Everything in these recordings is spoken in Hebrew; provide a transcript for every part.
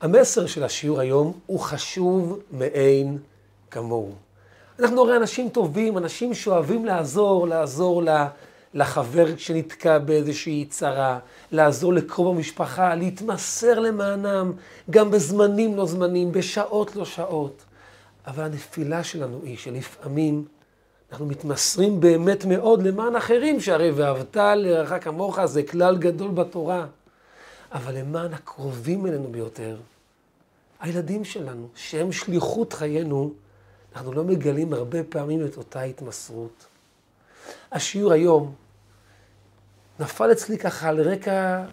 המסר של השיעור היום הוא חשוב מאין כמוהו. אנחנו הרי אנשים טובים, אנשים שאוהבים לעזור, לעזור לחבר שנתקע באיזושהי צרה, לעזור לקרוב המשפחה, להתמסר למענם, גם בזמנים לא זמנים, בשעות לא שעות. אבל הנפילה שלנו היא שלפעמים אנחנו מתמסרים באמת מאוד למען אחרים, שהרי ואהבת לרעך כמוך זה כלל גדול בתורה. אבל למען הקרובים אלינו ביותר, הילדים שלנו, שהם שליחות חיינו, אנחנו לא מגלים הרבה פעמים את אותה התמסרות. השיעור היום נפל אצלי ככה על רקע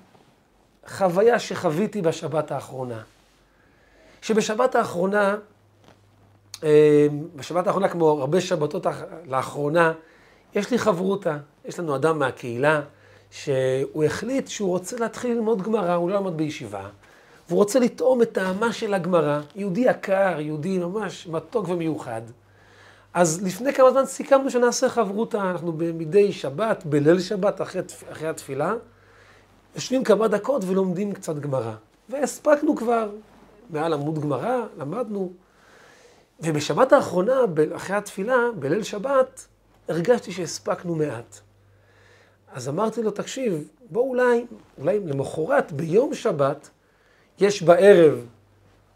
חוויה שחוויתי בשבת האחרונה. שבשבת האחרונה, אה, בשבת האחרונה, כמו הרבה שבתות לאחרונה, יש לי חברותה. יש לנו אדם מהקהילה שהוא החליט שהוא רוצה להתחיל ללמוד גמרא, הוא לא למד בישיבה. והוא רוצה לטעום את טעמה של הגמרא, יהודי יקר, יהודי ממש מתוק ומיוחד. אז לפני כמה זמן סיכמנו שנעשה חברותה, אנחנו מדי שבת, בליל שבת, אחרי, אחרי התפילה, יושבים כמה דקות ולומדים קצת גמרא. והספקנו כבר, מעל עמוד גמרא, למדנו. ובשבת האחרונה, אחרי התפילה, בליל שבת, הרגשתי שהספקנו מעט. אז אמרתי לו, תקשיב, בוא אולי, אולי למחרת, ביום שבת, יש בערב,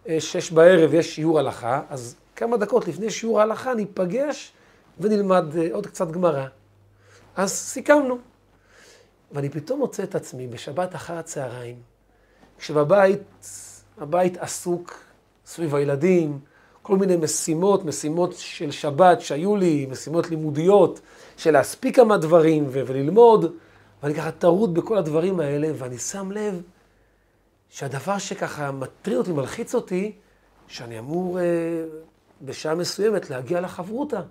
אה, שש בערב יש שיעור הלכה, אז כמה דקות לפני שיעור ההלכה ניפגש ונלמד אה, עוד קצת גמרא. אז סיכמנו. ואני פתאום מוצא את עצמי בשבת אחר הצהריים, כשבבית, הבית עסוק סביב הילדים, כל מיני משימות, משימות של שבת שהיו לי, משימות לימודיות, של להספיק כמה דברים וללמוד, ואני ככה טרוד בכל הדברים האלה, ואני שם לב שהדבר שככה מטריד אותי, מלחיץ אותי, שאני אמור אה, בשעה מסוימת להגיע לחברותה.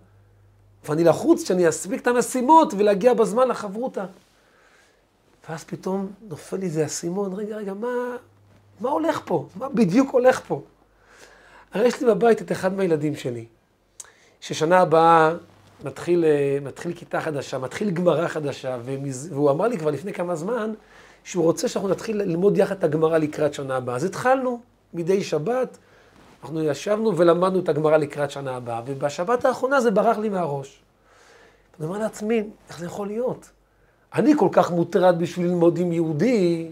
ואני לחוץ שאני אספיק את המשימות ולהגיע בזמן לחברותה. ואז פתאום נופל לי איזה אסימון, רגע, רגע, מה, מה הולך פה? מה בדיוק הולך פה? הרי יש לי בבית את אחד מהילדים שלי, ששנה הבאה מתחיל, אה, מתחיל כיתה חדשה, מתחיל גמרא חדשה, והוא אמר לי כבר לפני כמה זמן, שהוא רוצה שאנחנו נתחיל ללמוד יחד את הגמרא לקראת שנה הבאה. אז התחלנו מדי שבת, אנחנו ישבנו ולמדנו את הגמרא לקראת שנה הבאה, ובשבת האחרונה זה ברח לי מהראש. אני אומר לעצמי, איך זה יכול להיות? אני כל כך מוטרד בשביל ללמוד עם יהודי,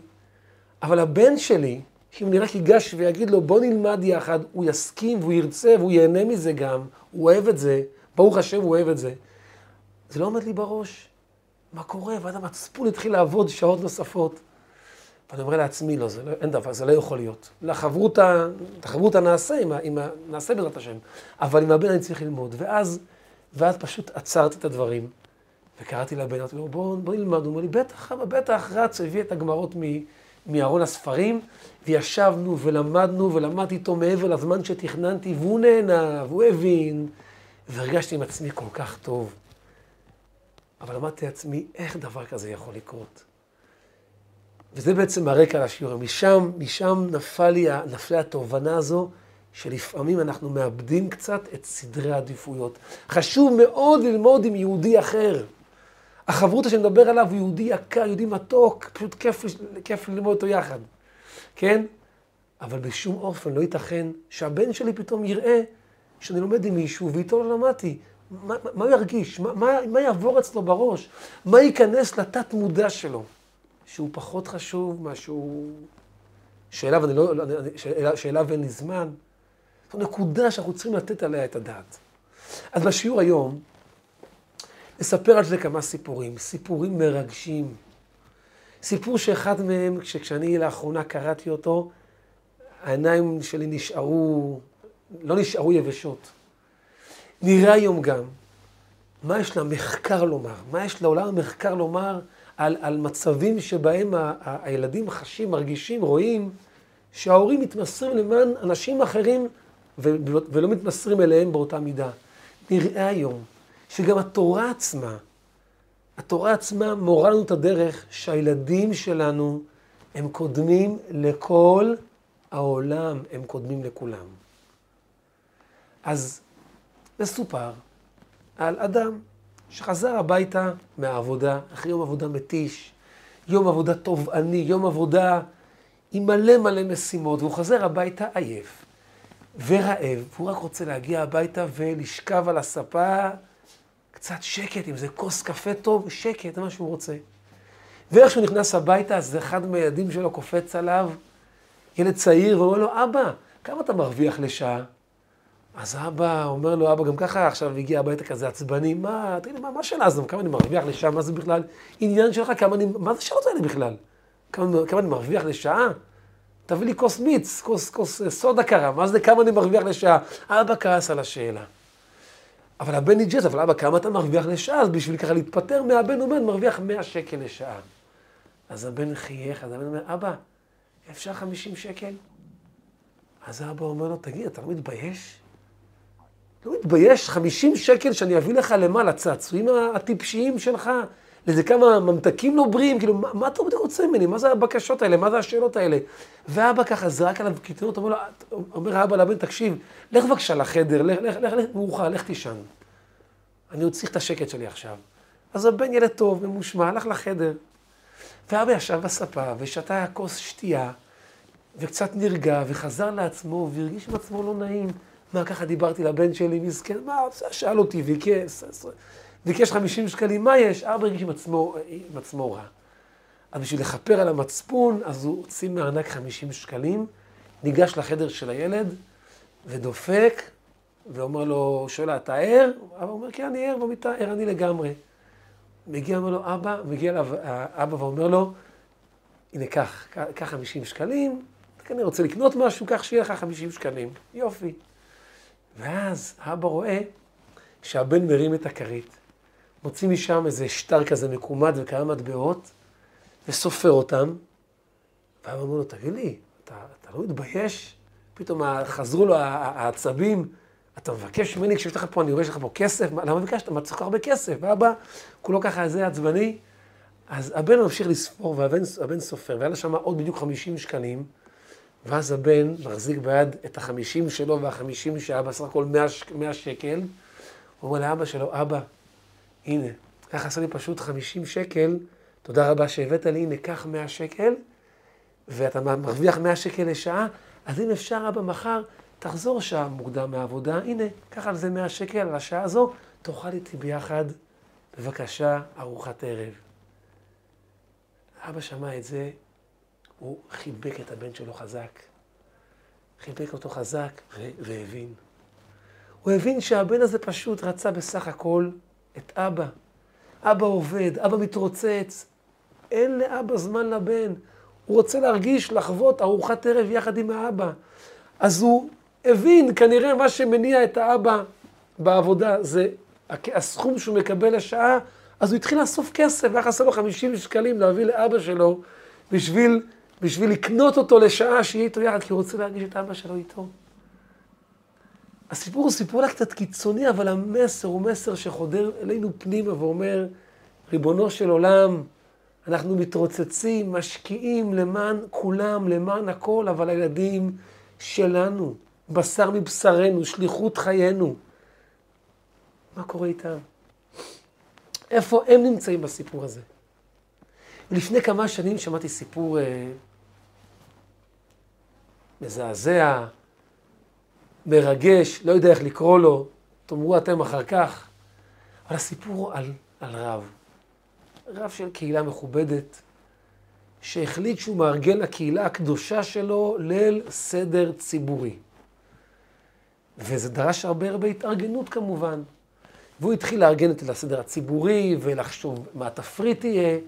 אבל הבן שלי, שאם אני רק ייגש ויגיד לו, בוא נלמד יחד, הוא יסכים והוא ירצה והוא ייהנה מזה גם, הוא אוהב את זה, ברוך השם הוא אוהב את זה. זה לא עומד לי בראש. מה קורה? ואז המצפון התחיל לעבוד שעות נוספות. ואני אומר לעצמי, לא, זה לא, אין דבר, זה לא יכול להיות. לחברותה, את החברותה נעשה, עם, עם, נעשה בעזרת השם, אבל עם הבן אני צריך ללמוד. ואז, ואז פשוט עצרתי את הדברים, וקראתי לבן, אמרתי לו, בוא, בוא נלמד. הוא אומר לי, בטח, בטח, רץ, הביא את הגמרות מארון הספרים, וישבנו ולמדנו, ולמדתי איתו מעבר לזמן שתכננתי, והוא נהנה, והוא הבין, והרגשתי עם עצמי כל כך טוב. אבל אמרתי לעצמי, איך דבר כזה יכול לקרות? וזה בעצם הרקע לשיעור. משם, משם נפל לי, נפלה התובנה הזו, שלפעמים אנחנו מאבדים קצת את סדרי העדיפויות. חשוב מאוד ללמוד עם יהודי אחר. החברותה שאני מדבר עליו הוא יהודי יקר, יהודי מתוק, פשוט כיף, כיף ללמוד אותו יחד, כן? אבל בשום אופן לא ייתכן שהבן שלי פתאום יראה שאני לומד עם מישהו ואיתו לא למדתי. מה, מה הוא ירגיש? מה, מה, מה יעבור אצלו בראש? מה ייכנס לתת מודע שלו? שהוא פחות חשוב משהו... שאליו, אני לא, שאלה, שאליו אין לי זמן. זו נקודה שאנחנו צריכים לתת עליה את הדעת. אז בשיעור היום, נספר על זה כמה סיפורים, סיפורים מרגשים. סיפור שאחד מהם, כשאני לאחרונה קראתי אותו, העיניים שלי נשארו, לא נשארו יבשות. נראה היום גם מה יש למחקר לומר, מה יש לעולם המחקר לומר על, על מצבים שבהם ה, ה, הילדים חשים, מרגישים, רואים שההורים מתמסרים למען אנשים אחרים ו, ולא מתמסרים אליהם באותה מידה. נראה היום שגם התורה עצמה, התורה עצמה מורה לנו את הדרך שהילדים שלנו הם קודמים לכל העולם, הם קודמים לכולם. אז מסופר על אדם שחזר הביתה מהעבודה, אחרי יום עבודה מתיש, יום עבודה תובעני, יום עבודה עם מלא מלא משימות, והוא חוזר הביתה עייף ורעב, והוא רק רוצה להגיע הביתה ולשכב על הספה, קצת שקט, אם זה כוס קפה טוב, שקט, זה מה שהוא רוצה. ואיך שהוא נכנס הביתה, אז אחד מהילדים שלו קופץ עליו, ילד צעיר, ואומר לו, אבא, כמה אתה מרוויח לשעה? אז אבא אומר לו, אבא, גם ככה עכשיו הגיע הביתה כזה עצבני, מה, תגיד לי, מה, מה השאלה הזאת? כמה אני מרוויח לשעה? מה זה בכלל עניין שלך? כמה אני, מה זה השאלות האלה בכלל? כמה, כמה אני מרוויח לשעה? תביא לי כוס מיץ, כוס, כוס סודה קרה, מה זה כמה אני מרוויח לשעה? אבא כעס על השאלה. אבל הבן ניג'ז, אבל אבא, כמה אתה מרוויח לשעה? אז בשביל ככה להתפטר מהבן, אומר, מרוויח 100 שקל לשעה. אז הבן חייך, אז הבן אומר, אבא, אפשר 50 שקל? אז האבא אומר לו, תגיד, אתה לא מתבייש? לא מתבייש? 50 שקל שאני אביא לך למעלה, צעצועים הטיפשיים שלך, לאיזה כמה ממתקים לא בריאים, כאילו, מה, מה אתה רוצה ממני? מה זה הבקשות האלה? מה זה השאלות האלה? ואבא ככה זרק עליו קיתונות, אומר לו, אומר האבא לבן, תקשיב, לך בבקשה לחדר, לך, לך, לך, לך, מאוחר, לך תישן. אני עוד צריך את השקט שלי עכשיו. אז הבן ילד טוב, ממושמע, הלך לחדר. ואבא ישב בספה ושתה כוס שתייה, וקצת נרגע, וחזר לעצמו, והרגיש עם עצמו לא נעים. מה, ככה דיברתי לבן שלי, מסכן, מה, שאל אותי, ביקש, ביקש 50 שקלים, מה יש? אבא הרגיש עם עצמו, עם עצמו רע. אז בשביל לכפר על המצפון, אז הוא הוציא מהארנק 50 שקלים, ניגש לחדר של הילד, ודופק, ואומר לו, שואל, אתה ער? אבא אומר, כן, אני ער במיטה, ערני לגמרי. מגיע, אומר לו, אבא, מגיע אליו אבא ואומר לו, הנה, קח, קח 50 שקלים, אתה כנראה רוצה לקנות משהו, קח שיהיה לך 50 שקלים. יופי. ואז אבא רואה שהבן מרים את הכרית, מוציא משם איזה שטר כזה מקומט וכמה מטבעות, וסופר אותם, ואבא אומר לו, תגיד לי, אתה, אתה לא מתבייש? פתאום חזרו לו העצבים, אתה מבקש ממני, כשיש לך פה, אני רואה שיש לך פה כסף, למה ביקשת? מה צריך הרבה כסף? ואבא, כולו ככה איזה עצבני. אז הבן ממשיך לספור, והבן סופר, והיה לו שם עוד בדיוק 50 שקלים, ואז הבן מחזיק ביד את החמישים שלו והחמישים שהיה בסך הכל 100, 100 שקל. הוא אומר לאבא שלו, אבא, הנה, היה חסר לי פשוט 50 שקל, תודה רבה שהבאת לי, הנה, קח 100 שקל, ואתה מרוויח 100 שקל לשעה, אז אם אפשר, אבא, מחר תחזור שעה מוקדם מהעבודה, הנה, קח על זה 100 שקל, על השעה הזו, תאכל איתי ביחד, בבקשה, ארוחת ערב. אבא שמע את זה, הוא חיבק את הבן שלו חזק. חיבק אותו חזק והבין. הוא הבין שהבן הזה פשוט רצה בסך הכל את אבא. אבא עובד, אבא מתרוצץ. אין לאבא זמן לבן. הוא רוצה להרגיש, לחוות ארוחת ערב יחד עם האבא. אז הוא הבין, כנראה מה שמניע את האבא בעבודה זה הסכום שהוא מקבל לשעה, אז הוא התחיל לאסוף כסף, והיה חסר לו 50 שקלים להביא לאבא שלו בשביל בשביל לקנות אותו לשעה שיהיה איתו יחד, כי הוא רוצה להרגיש את אבא שלו איתו. הסיפור הוא סיפור קצת קיצוני, אבל המסר הוא מסר שחודר אלינו פנימה ואומר, ריבונו של עולם, אנחנו מתרוצצים, משקיעים למען כולם, למען הכל, אבל הילדים שלנו, בשר מבשרנו, שליחות חיינו. מה קורה איתם? איפה הם נמצאים בסיפור הזה? לפני כמה שנים שמעתי סיפור אה, מזעזע, מרגש, לא יודע איך לקרוא לו, תאמרו אתם אחר כך. אבל הסיפור הוא על, על רב. רב של קהילה מכובדת, שהחליט שהוא מארגן לקהילה הקדושה שלו ליל סדר ציבורי. וזה דרש הרבה הרבה התארגנות כמובן. והוא התחיל לארגן את הסדר הציבורי ולחשוב מה התפריט יהיה.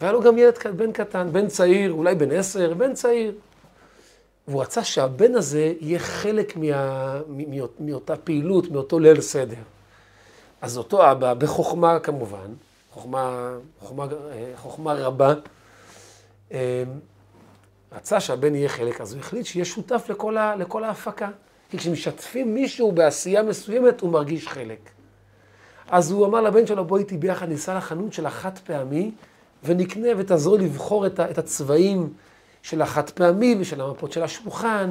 והיה לו גם ילד בן קטן, בן צעיר, אולי בן עשר, בן צעיר. והוא רצה שהבן הזה יהיה חלק מה, מא, מאותה פעילות, מאותו ליל סדר. אז אותו אבא, בחוכמה כמובן, חוכמה, חוכמה, חוכמה רבה, אה, רצה שהבן יהיה חלק, אז הוא החליט שיהיה שותף לכל, ה, לכל ההפקה. כי כשמשתפים מישהו בעשייה מסוימת, הוא מרגיש חלק. אז הוא אמר לבן שלו, בוא איתי ביחד, ניסע לחנות של החד פעמי, ונקנה ותעזור לבחור את הצבעים של החד פעמי ושל המפות של השולחן,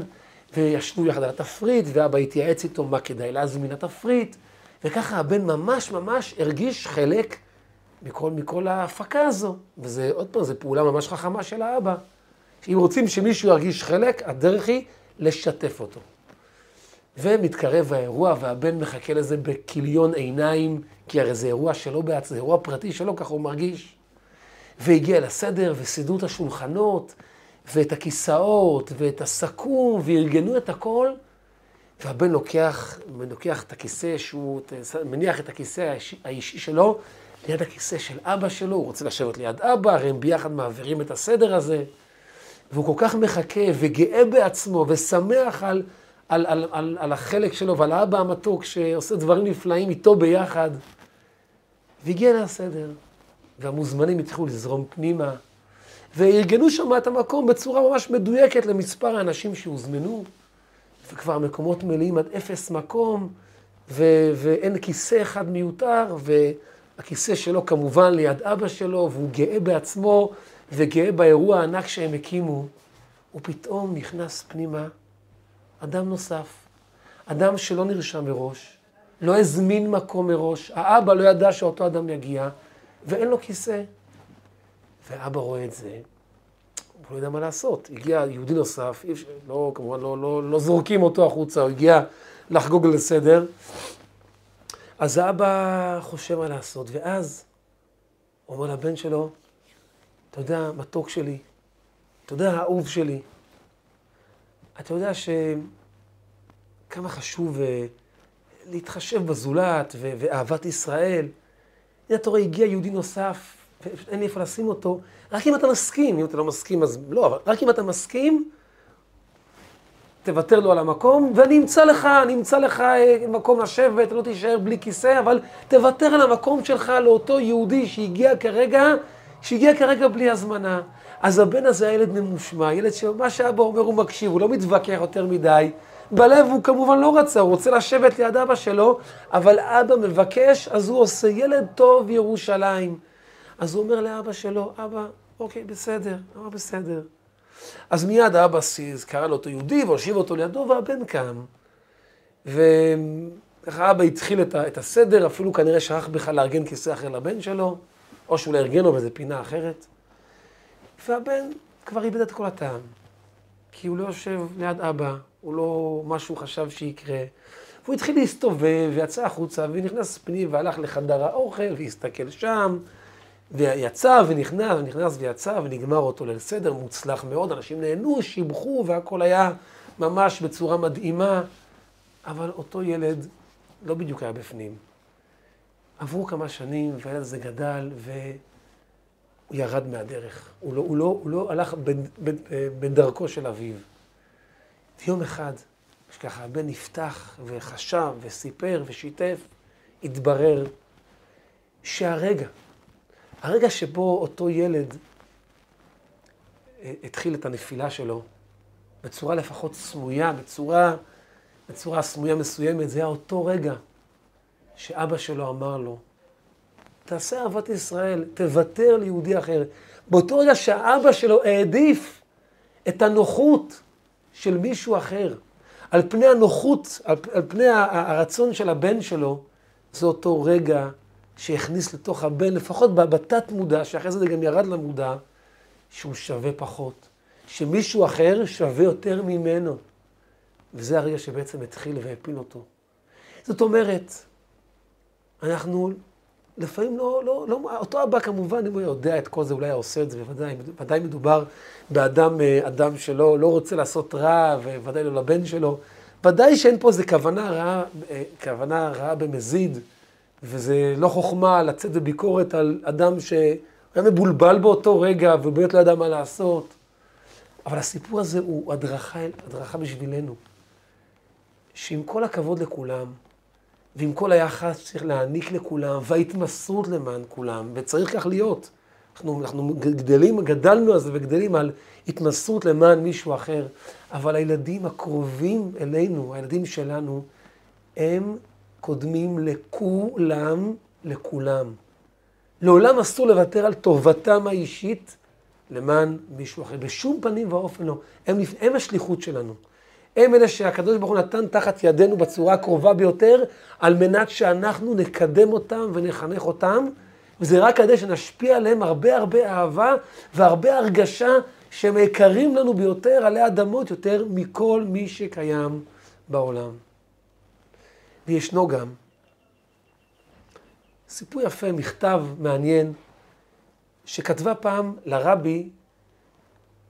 וישבו יחד על התפריט, ואבא התייעץ איתו מה כדאי להזמין לתפריט, וככה הבן ממש ממש הרגיש חלק מכל, מכל ההפקה הזו. וזה, עוד פעם, זו פעולה ממש חכמה של האבא. שאם רוצים שמישהו ירגיש חלק, הדרך היא לשתף אותו. ומתקרב האירוע, והבן מחכה לזה בכיליון עיניים, כי הרי זה אירוע שלו בעצמו, זה אירוע פרטי שלו, ככה הוא מרגיש. והגיע לסדר, וסידרו את השולחנות, ואת הכיסאות, ואת הסכו"ם, וארגנו את הכל, והבן לוקח, לוקח את הכיסא שהוא, מניח את הכיסא האישי, שלו ליד הכיסא של אבא שלו, הוא רוצה לשבת ליד אבא, הרי הם ביחד מעבירים את הסדר הזה. והוא כל כך מחכה וגאה בעצמו ושמח על, על, על, על, על החלק שלו ועל האבא המתוק שעושה דברים נפלאים איתו ביחד. והגיע לסדר, והמוזמנים התחילו לזרום פנימה, וארגנו שם את המקום בצורה ממש מדויקת למספר האנשים שהוזמנו, וכבר המקומות מלאים עד אפס מקום, ו- ואין כיסא אחד מיותר, והכיסא שלו כמובן ליד אבא שלו, והוא גאה בעצמו, וגאה באירוע הענק שהם הקימו, ופתאום נכנס פנימה אדם נוסף, אדם שלא נרשם מראש, לא הזמין מקום מראש, האבא לא ידע שאותו אדם יגיע, ואין לו כיסא. ואבא רואה את זה, הוא לא יודע מה לעשות. הגיע יהודי נוסף, לא, כמובן לא, לא, לא זורקים אותו החוצה, הוא הגיע לחגוג לסדר. אז האבא חושב מה לעשות, ואז הוא אומר לבן שלו, אתה יודע, מתוק שלי, אתה יודע, האהוב שלי, אתה יודע שכמה חשוב אה, להתחשב בזולת ואהבת ישראל. הנה, אתה רואה, הגיע יהודי נוסף, ואין לי איפה לשים אותו, רק אם אתה מסכים, אם אתה לא מסכים אז לא, אבל רק אם אתה מסכים, תוותר לו על המקום, ואני אמצא לך, אני אמצא לך אה, מקום לשבת, לא תישאר בלי כיסא, אבל תוותר על המקום שלך לאותו יהודי שהגיע כרגע, שהגיע כרגע בלי הזמנה. אז הבן הזה הילד ממושמע, ילד שמה שאבא אומר הוא מקשיב, הוא לא מתווכח יותר מדי. בלב הוא כמובן לא רצה, הוא רוצה לשבת ליד אבא שלו, אבל אבא מבקש, אז הוא עושה ילד טוב ירושלים. אז הוא אומר לאבא שלו, אבא, אוקיי, בסדר, אבא בסדר. אז מיד האבא קרא לו אותו יהודי והושיב אותו לידו, והבן קם. וככה אבא התחיל את הסדר, אפילו כנראה שכח בכלל לארגן כיסא אחר לבן שלו, או שהוא לא ארגן לו באיזה פינה אחרת. והבן כבר איבד את כל הטעם, כי הוא לא יושב ליד אבא, הוא לא מה שהוא חשב שיקרה. והוא התחיל להסתובב, ויצא החוצה, ונכנס פנים, והלך לחדר האוכל, והסתכל שם, ויצא ונכנס, ונכנס ויצא, ונגמר אותו ליל סדר מוצלח מאוד, אנשים נהנו, שיבחו, והכל היה ממש בצורה מדהימה, אבל אותו ילד לא בדיוק היה בפנים. עברו כמה שנים, והילד הזה גדל, ו... הוא ירד מהדרך. הוא לא, הוא לא, הוא לא הלך בדרכו של אביו. ויום אחד, שככה הבן נפתח וחשב וסיפר ושיתף, התברר שהרגע, הרגע שבו אותו ילד אה, התחיל את הנפילה שלו, בצורה לפחות סמויה, בצורה, בצורה סמויה מסוימת, זה היה אותו רגע שאבא שלו אמר לו, תעשה אהבת ישראל, תוותר ליהודי אחר. באותו רגע שהאבא שלו העדיף את הנוחות של מישהו אחר, על פני הנוחות, על, על פני הרצון של הבן שלו, זה אותו רגע שהכניס לתוך הבן, לפחות בתת מודע, שאחרי זה גם ירד למודע, שהוא שווה פחות. שמישהו אחר שווה יותר ממנו. וזה הרגע שבעצם התחיל והפיל אותו. זאת אומרת, אנחנו לפעמים לא, לא, לא, אותו אבא כמובן, אם הוא יודע את כל זה, אולי היה עושה את זה, בוודאי, ודאי מדובר באדם אה, אדם שלא לא רוצה לעשות רע, וודאי לא לבן שלו. ודאי שאין פה איזה כוונה רעה, אה, כוונה רעה במזיד, וזה לא חוכמה לצאת בביקורת על אדם שהיה מבולבל באותו רגע, ובאמת לא ידע מה לעשות. אבל הסיפור הזה הוא הדרכה, הדרכה בשבילנו. שעם כל הכבוד לכולם, ועם כל היחס שצריך להעניק לכולם, וההתמסרות למען כולם, וצריך כך להיות. אנחנו, אנחנו גדלים, גדלנו על זה וגדלים על התמסרות למען מישהו אחר, אבל הילדים הקרובים אלינו, הילדים שלנו, הם קודמים לכולם, לכולם. לעולם אסור לוותר על טובתם האישית למען מישהו אחר. בשום פנים ואופן לא. הם, הם השליחות שלנו. הם אלה שהקדוש ברוך הוא נתן תחת ידינו בצורה הקרובה ביותר, על מנת שאנחנו נקדם אותם ונחנך אותם, וזה רק כדי שנשפיע עליהם הרבה הרבה אהבה והרבה הרגשה שהם יקרים לנו ביותר עלי אדמות יותר מכל מי שקיים בעולם. וישנו גם סיפור יפה, מכתב מעניין, שכתבה פעם לרבי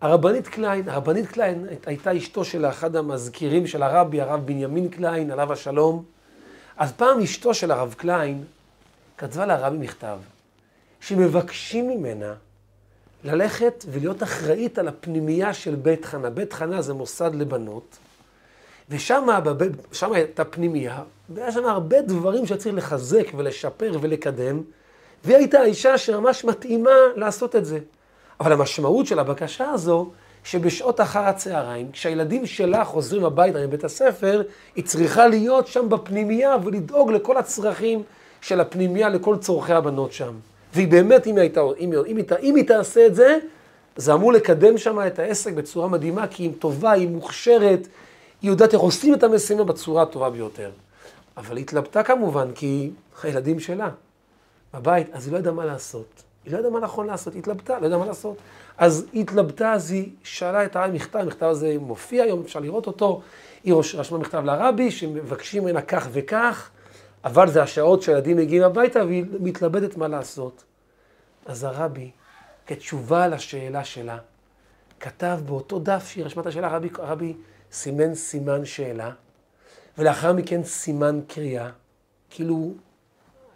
הרבנית קליין, הרבנית קליין הייתה אשתו של אחד המזכירים של הרבי, הרב בנימין קליין, עליו השלום. אז פעם אשתו של הרב קליין כתבה לרבי מכתב, שמבקשים ממנה ללכת ולהיות אחראית על הפנימייה של בית חנה. בית חנה זה מוסד לבנות, ושם הייתה פנימייה, והיה שם הרבה דברים שצריך לחזק ולשפר ולקדם, והיא הייתה האישה שממש מתאימה לעשות את זה. אבל המשמעות של הבקשה הזו, שבשעות אחר הצהריים, כשהילדים שלה חוזרים הביתה מבית הספר, היא צריכה להיות שם בפנימייה ולדאוג לכל הצרכים של הפנימייה, לכל צורכי הבנות שם. והיא באמת, אם היא, הייתה, אם, אם, אם, אם היא תעשה את זה, זה אמור לקדם שם את העסק בצורה מדהימה, כי היא טובה, היא מוכשרת, היא יודעת איך עושים את המשימה בצורה הטובה ביותר. אבל היא התלבטה כמובן, כי הילדים שלה בבית, אז היא לא ידעה מה לעשות. היא לא ידעה מה נכון לעשות, היא התלבטה, לא ידעה מה לעשות. אז היא התלבטה, אז היא שאלה את הרבי מכתב, המכתב הזה מופיע היום, אפשר לראות אותו. היא רשמה מכתב לרבי, שמבקשים ממנה כך וכך, אבל זה השעות שהילדים מגיעים הביתה, והיא מתלבטת מה לעשות. אז הרבי, כתשובה לשאלה שלה, כתב באותו דף שהיא רשמה את השאלה, הרבי, הרבי סימן סימן שאלה, ולאחר מכן סימן קריאה, כאילו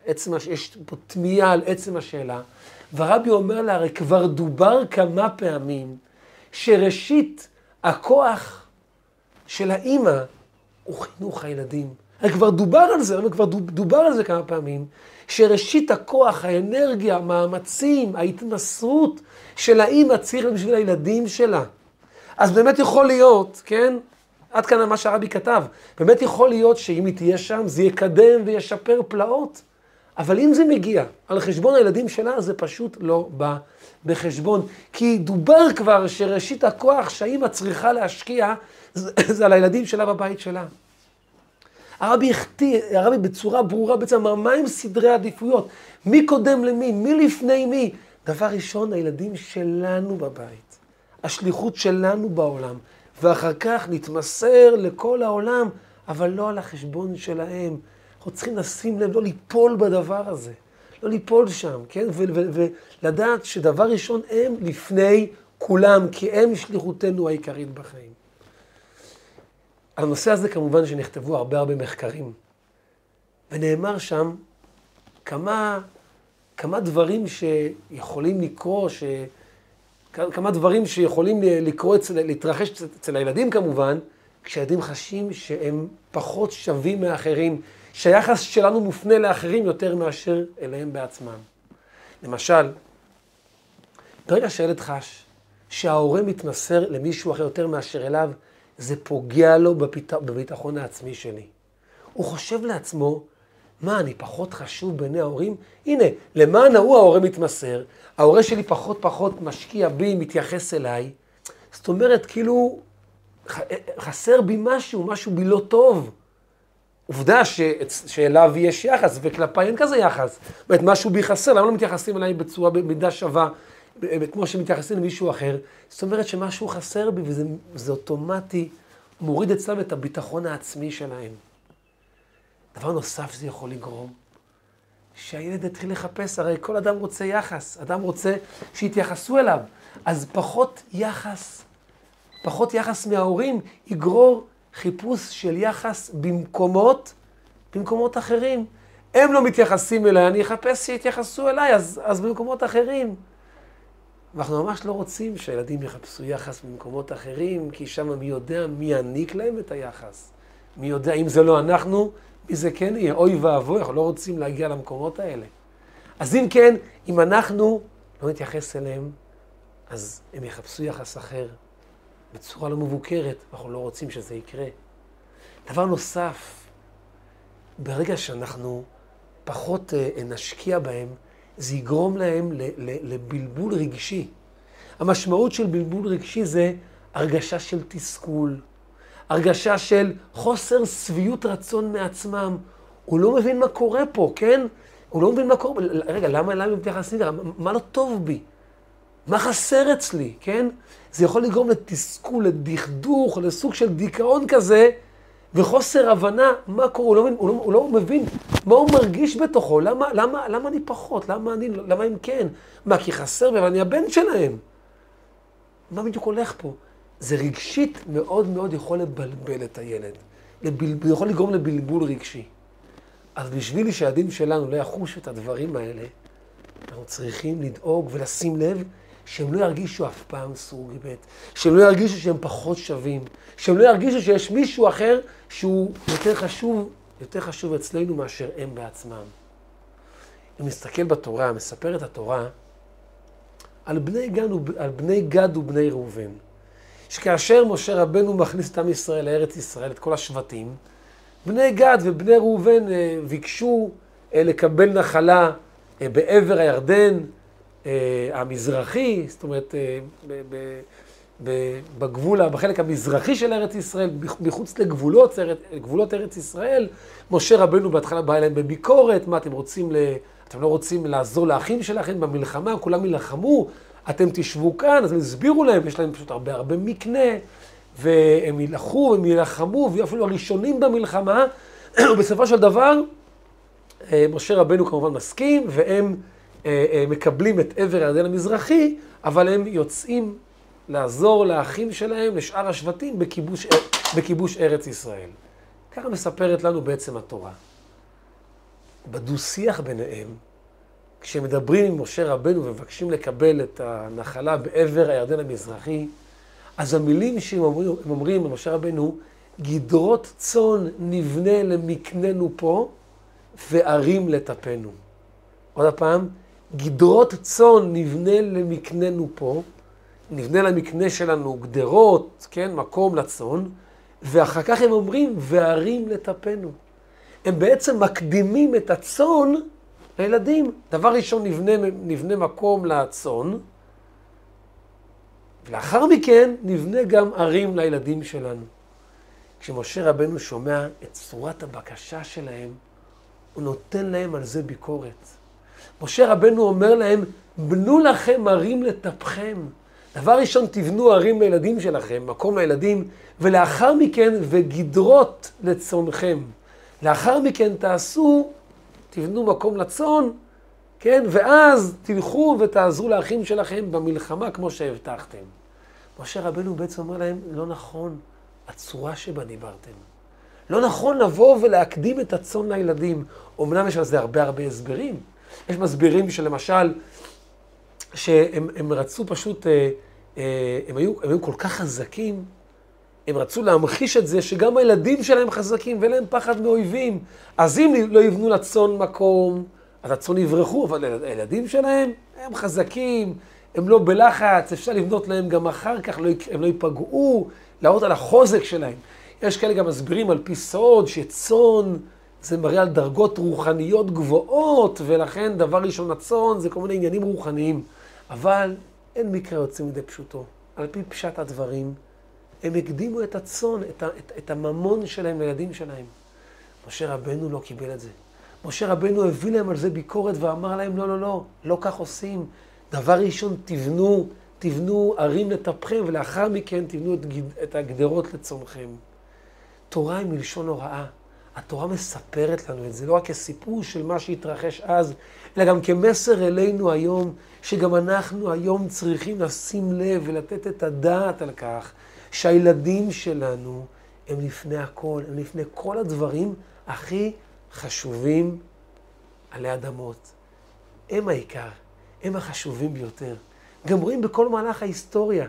עצם, יש פה תמיהה על עצם השאלה, והרבי אומר לה, הרי כבר דובר כמה פעמים, שראשית הכוח של האימא הוא חינוך הילדים. הרי כבר דובר על זה, כבר דובר על זה כמה פעמים, שראשית הכוח, האנרגיה, המאמצים, ההתמסרות של האימא צריך בשביל הילדים שלה. אז באמת יכול להיות, כן? עד כאן מה שהרבי כתב. באמת יכול להיות שאם היא תהיה שם, זה יקדם וישפר פלאות. אבל אם זה מגיע על חשבון הילדים שלה, זה פשוט לא בא בחשבון. כי דובר כבר שראשית הכוח שהאימא צריכה להשקיע, זה, זה על הילדים שלה בבית שלה. הרבי החטיא, הרבי בצורה ברורה בעצם אמר, מה עם סדרי העדיפויות? מי קודם למי? מי לפני מי? דבר ראשון, הילדים שלנו בבית. השליחות שלנו בעולם. ואחר כך נתמסר לכל העולם, אבל לא על החשבון שלהם. אנחנו צריכים לשים לב, לא ליפול בדבר הזה. לא ליפול שם, כן? ולדעת שדבר ראשון הם לפני כולם, כי הם שליחותנו העיקרית בחיים. הנושא הזה כמובן שנכתבו הרבה הרבה מחקרים. ונאמר שם כמה, כמה דברים שיכולים לקרות. כמה דברים שיכולים לקרות, להתרחש אצל הילדים כמובן, כשהילדים חשים שהם פחות שווים מאחרים, שהיחס שלנו מופנה לאחרים יותר מאשר אליהם בעצמם. למשל, ברגע שהילד חש שההורה מתמסר למישהו אחר יותר מאשר אליו, זה פוגע לו בביט... בביטחון העצמי שלי. הוא חושב לעצמו, מה, אני פחות חשוב בעיני ההורים? הנה, למען ההוא ההורה מתמסר, ההורה שלי פחות פחות משקיע בי, מתייחס אליי. זאת אומרת, כאילו, חסר בי משהו, משהו בי לא טוב. עובדה ש... שאליו יש יחס, וכלפיי אין כזה יחס. זאת אומרת, משהו בי חסר, למה לא מתייחסים אליי בצורה, במידה שווה, כמו שמתייחסים למישהו אחר? זאת אומרת שמשהו חסר בי, וזה אוטומטי מוריד אצלם את הביטחון העצמי שלהם. דבר נוסף זה יכול לגרום, שהילד יתחיל לחפש, הרי כל אדם רוצה יחס, אדם רוצה שיתייחסו אליו, אז פחות יחס, פחות יחס מההורים יגרור חיפוש של יחס במקומות, במקומות אחרים. הם לא מתייחסים אליי, אני אחפש שיתייחסו אליי, אז, אז במקומות אחרים. ואנחנו ממש לא רוצים שהילדים יחפשו יחס במקומות אחרים, כי שם מי יודע מי יעניק להם את היחס. מי יודע, אם זה לא אנחנו, מי זה כן יהיה? אוי ואבוי, אנחנו לא רוצים להגיע למקומות האלה. אז אם כן, אם אנחנו לא נתייחס אליהם, אז הם יחפשו יחס אחר. בצורה לא מבוקרת, אנחנו לא רוצים שזה יקרה. דבר נוסף, ברגע שאנחנו פחות uh, נשקיע בהם, זה יגרום להם לבלבול רגשי. המשמעות של בלבול רגשי זה הרגשה של תסכול, הרגשה של חוסר שביעות רצון מעצמם. הוא לא מבין מה קורה פה, כן? הוא לא מבין מה קורה. רגע, למה, למה מתייחסים ככה? מה לא טוב בי? מה חסר אצלי, כן? זה יכול לגרום לתסכול, לדכדוך, לסוג של דיכאון כזה, וחוסר הבנה מה קורה, הוא לא, הוא לא, הוא לא מבין מה הוא מרגיש בתוכו, למה, למה, למה אני פחות, למה, אני, למה הם כן? מה, כי חסר אבל אני הבן שלהם. מה בדיוק הולך פה? זה רגשית מאוד מאוד יכול לבלבל את הילד. לבל... יכול לגרום לבלבול רגשי. אז בשביל שהילדים שלנו לא יחושו את הדברים האלה, אנחנו צריכים לדאוג ולשים לב שהם לא ירגישו אף פעם סוג ב', שהם לא ירגישו שהם פחות שווים, שהם לא ירגישו שיש מישהו אחר שהוא יותר חשוב, יותר חשוב אצלנו מאשר הם בעצמם. אם נסתכל בתורה, מספרת התורה על בני גד, על בני גד ובני ראובן. שכאשר משה רבנו מכניס את עם ישראל לארץ ישראל, את כל השבטים, בני גד ובני ראובן אה, ביקשו אה, לקבל נחלה אה, בעבר הירדן המזרחי, זאת אומרת, בגבול, בחלק המזרחי של ארץ ישראל, מחוץ לגבולות, לגבולות ארץ ישראל. משה רבנו בהתחלה בא אליהם בביקורת, מה אתם רוצים. אתם לא רוצים לעזור לאחים שלכם במלחמה, כולם יילחמו, אתם תשבו כאן, אז הם הסבירו להם, יש להם פשוט הרבה הרבה מקנה, והם יילחו, הם יילחמו, ויהיו אפילו הראשונים במלחמה, ובסופו של דבר, אה, משה רבנו כמובן מסכים, והם אה, אה, מקבלים את עבר הירדן המזרחי, אבל הם יוצאים לעזור לאחים שלהם, לשאר השבטים, בכיבוש, בכיבוש ארץ ישראל. ככה מספרת לנו בעצם התורה. בדו-שיח ביניהם, כשמדברים עם משה רבנו ומבקשים לקבל את הנחלה בעבר הירדן המזרחי, אז המילים שהם אומרים, אומרים למשה רבנו, גדרות צאן נבנה למקננו פה, וערים לטפנו. עוד פעם, גדרות צאן נבנה למקננו פה, נבנה למקנה שלנו גדרות, כן, מקום לצאן, ואחר כך הם אומרים, וערים לטפנו. הם בעצם מקדימים את הצאן לילדים. דבר ראשון, נבנה, נבנה מקום לצאן, ולאחר מכן נבנה גם ערים לילדים שלנו. כשמשה רבנו שומע את צורת הבקשה שלהם, הוא נותן להם על זה ביקורת. משה רבנו אומר להם, בנו לכם ערים לטפכם. דבר ראשון, תבנו ערים לילדים שלכם, מקום לילדים, ולאחר מכן, וגדרות לצונכם. לאחר מכן תעשו תבנו מקום לצאן, כן? ואז תלכו ותעזרו לאחים שלכם במלחמה כמו שהבטחתם. משה רבנו בעצם אומר להם, לא נכון הצורה שבה דיברתם. לא נכון לבוא ולהקדים את הצאן לילדים. אמנם יש על זה הרבה הרבה הסברים. יש מסבירים שלמשל, שהם רצו פשוט, אה, אה, הם היו, הם היו כל כך חזקים, הם רצו להמחיש את זה שגם הילדים שלהם חזקים ואין להם פחד מאויבים. אז אם לא יבנו לצאן מקום, אז הצאן יברחו, אבל הילדים שלהם, הם חזקים, הם לא בלחץ, אפשר לבנות להם גם אחר כך, לא, הם לא ייפגעו, להראות על החוזק שלהם. יש כאלה גם מסבירים על פי סוד שצאן זה מראה על דרגות רוחניות גבוהות, ולכן דבר ראשון הצאן זה כל מיני עניינים רוחניים. אבל אין מקרה יוצא מדי פשוטו. על פי פשט הדברים, הם הקדימו את הצאן, את, את, את הממון שלהם לילדים שלהם. משה רבנו לא קיבל את זה. משה רבנו הביא להם על זה ביקורת ואמר להם, לא, לא, לא, לא כך עושים. דבר ראשון, תבנו, תבנו ערים לטפכם, ולאחר מכן תבנו את, את הגדרות לצונכם. תורה היא מלשון הוראה. התורה מספרת לנו את זה, לא רק כסיפור של מה שהתרחש אז, אלא גם כמסר אלינו היום, שגם אנחנו היום צריכים לשים לב ולתת את הדעת על כך שהילדים שלנו הם לפני הכל, הם לפני כל הדברים הכי חשובים עלי אדמות. הם העיקר, הם החשובים ביותר. גם רואים בכל מהלך ההיסטוריה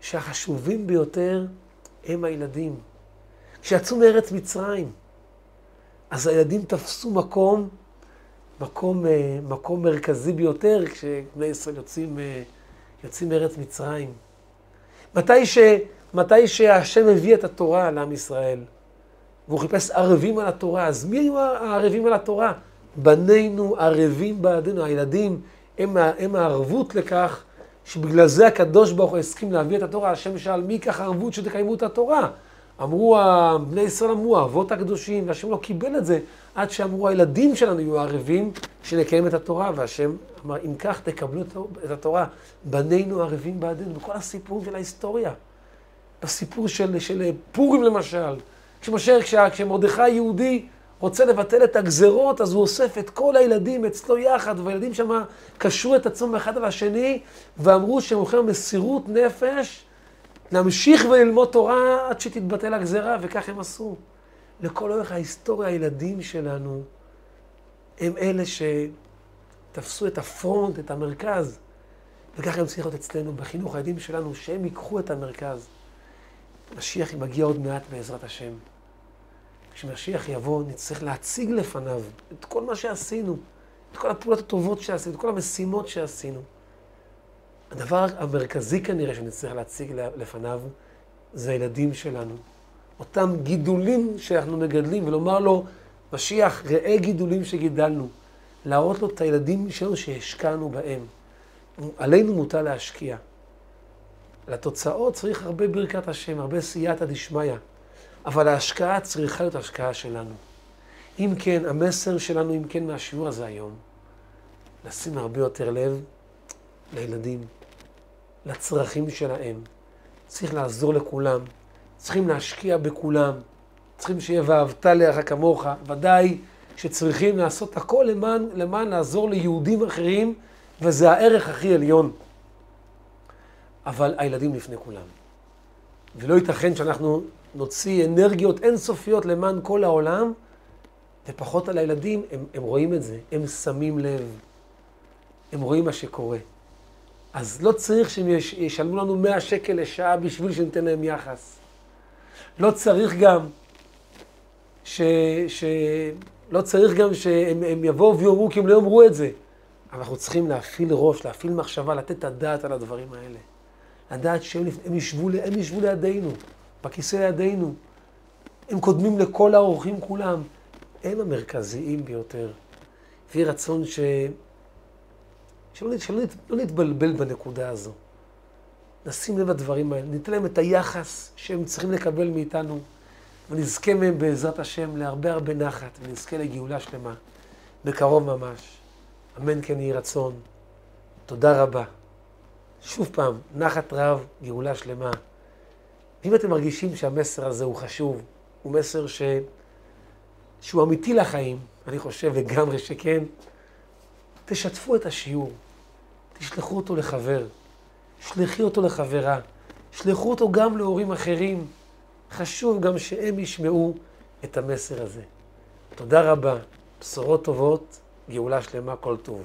שהחשובים ביותר הם הילדים. כשיצאו מארץ מצרים, אז הילדים תפסו מקום, מקום, אה, מקום מרכזי ביותר כשבני ישראל יוצאים, אה, יוצאים מארץ מצרים. מתי, ש, מתי שהשם הביא את התורה לעם ישראל, והוא חיפש ערבים על התורה, אז מי היו הערבים על התורה? בנינו ערבים בעדינו, הילדים הם, הם הערבות לכך שבגלל זה הקדוש ברוך הוא הסכים להביא את התורה, השם שאל מי ייקח ערבות שתקיימו את התורה? אמרו, בני ישראל אמרו, האבות הקדושים, והשם לא קיבל את זה, עד שאמרו, הילדים שלנו יהיו ערבים, שנקיים את התורה, והשם אמר, אם כך תקבלו את התורה, בנינו ערבים בעדינו, בכל הסיפור של ההיסטוריה. בסיפור של, של פורים למשל, כשמשה, כשמרדכי יהודי רוצה לבטל את הגזרות, אז הוא אוסף את כל הילדים אצלו יחד, והילדים שם קשרו את עצמם אחד על השני, ואמרו שהם הולכים מסירות נפש להמשיך וללמוד תורה עד שתתבטל הגזרה, וכך הם עשו. לכל אורך ההיסטוריה, הילדים שלנו הם אלה שתפסו את הפרונט, את המרכז, וכך הם צריכים להיות אצלנו בחינוך הילדים שלנו, שהם ייקחו את המרכז. משיח מגיע עוד מעט בעזרת השם. כשמשיח יבוא, נצטרך להציג לפניו את כל מה שעשינו, את כל הפעולות הטובות שעשינו, את כל המשימות שעשינו. הדבר המרכזי כנראה שנצטרך להציג לפניו, זה הילדים שלנו. אותם גידולים שאנחנו מגדלים, ולומר לו, משיח, ראה גידולים שגידלנו. להראות לו את הילדים שלנו שהשקענו בהם. עלינו מוטל להשקיע. לתוצאות צריך הרבה ברכת השם, הרבה סייעתא דשמיא. אבל ההשקעה צריכה להיות השקעה שלנו. אם כן, המסר שלנו, אם כן, מהשיעור הזה היום, לשים הרבה יותר לב לילדים, לצרכים שלהם. צריך לעזור לכולם, צריכים להשקיע בכולם, צריכים שיהיה ואהבת לרעך כמוך. ודאי שצריכים לעשות הכל למען, למען לעזור ליהודים אחרים, וזה הערך הכי עליון. אבל הילדים לפני כולם. ולא ייתכן שאנחנו נוציא אנרגיות אינסופיות למען כל העולם, ופחות על הילדים, הם, הם רואים את זה, הם שמים לב, הם רואים מה שקורה. אז לא צריך שהם יש, ישלמו לנו 100 שקל לשעה בשביל שניתן להם יחס. לא צריך גם ש... ש... לא צריך גם שהם יבואו ויאמרו, כי הם לא יאמרו את זה. אנחנו צריכים להפעיל ראש, להפעיל מחשבה, לתת את הדעת על הדברים האלה. לדעת שהם הם ישבו, הם ישבו לידינו, בכיסא לידינו. הם קודמים לכל האורחים כולם. הם המרכזיים ביותר. ויהי רצון ש... שלא, שלא לא נתבלבל בנקודה הזו. נשים לב לדברים האלה, ניתן להם את היחס שהם צריכים לקבל מאיתנו, ונזכה מהם בעזרת השם להרבה הרבה נחת, ונזכה לגאולה שלמה, בקרוב ממש. אמן כן יהי רצון. תודה רבה. שוב פעם, נחת רב, גאולה שלמה. ואם אתם מרגישים שהמסר הזה הוא חשוב, הוא מסר ש... שהוא אמיתי לחיים, אני חושב לגמרי שכן, תשתפו את השיעור, תשלחו אותו לחבר, שלחי אותו לחברה, שלחו אותו גם להורים אחרים. חשוב גם שהם ישמעו את המסר הזה. תודה רבה, בשורות טובות, גאולה שלמה, כל טוב.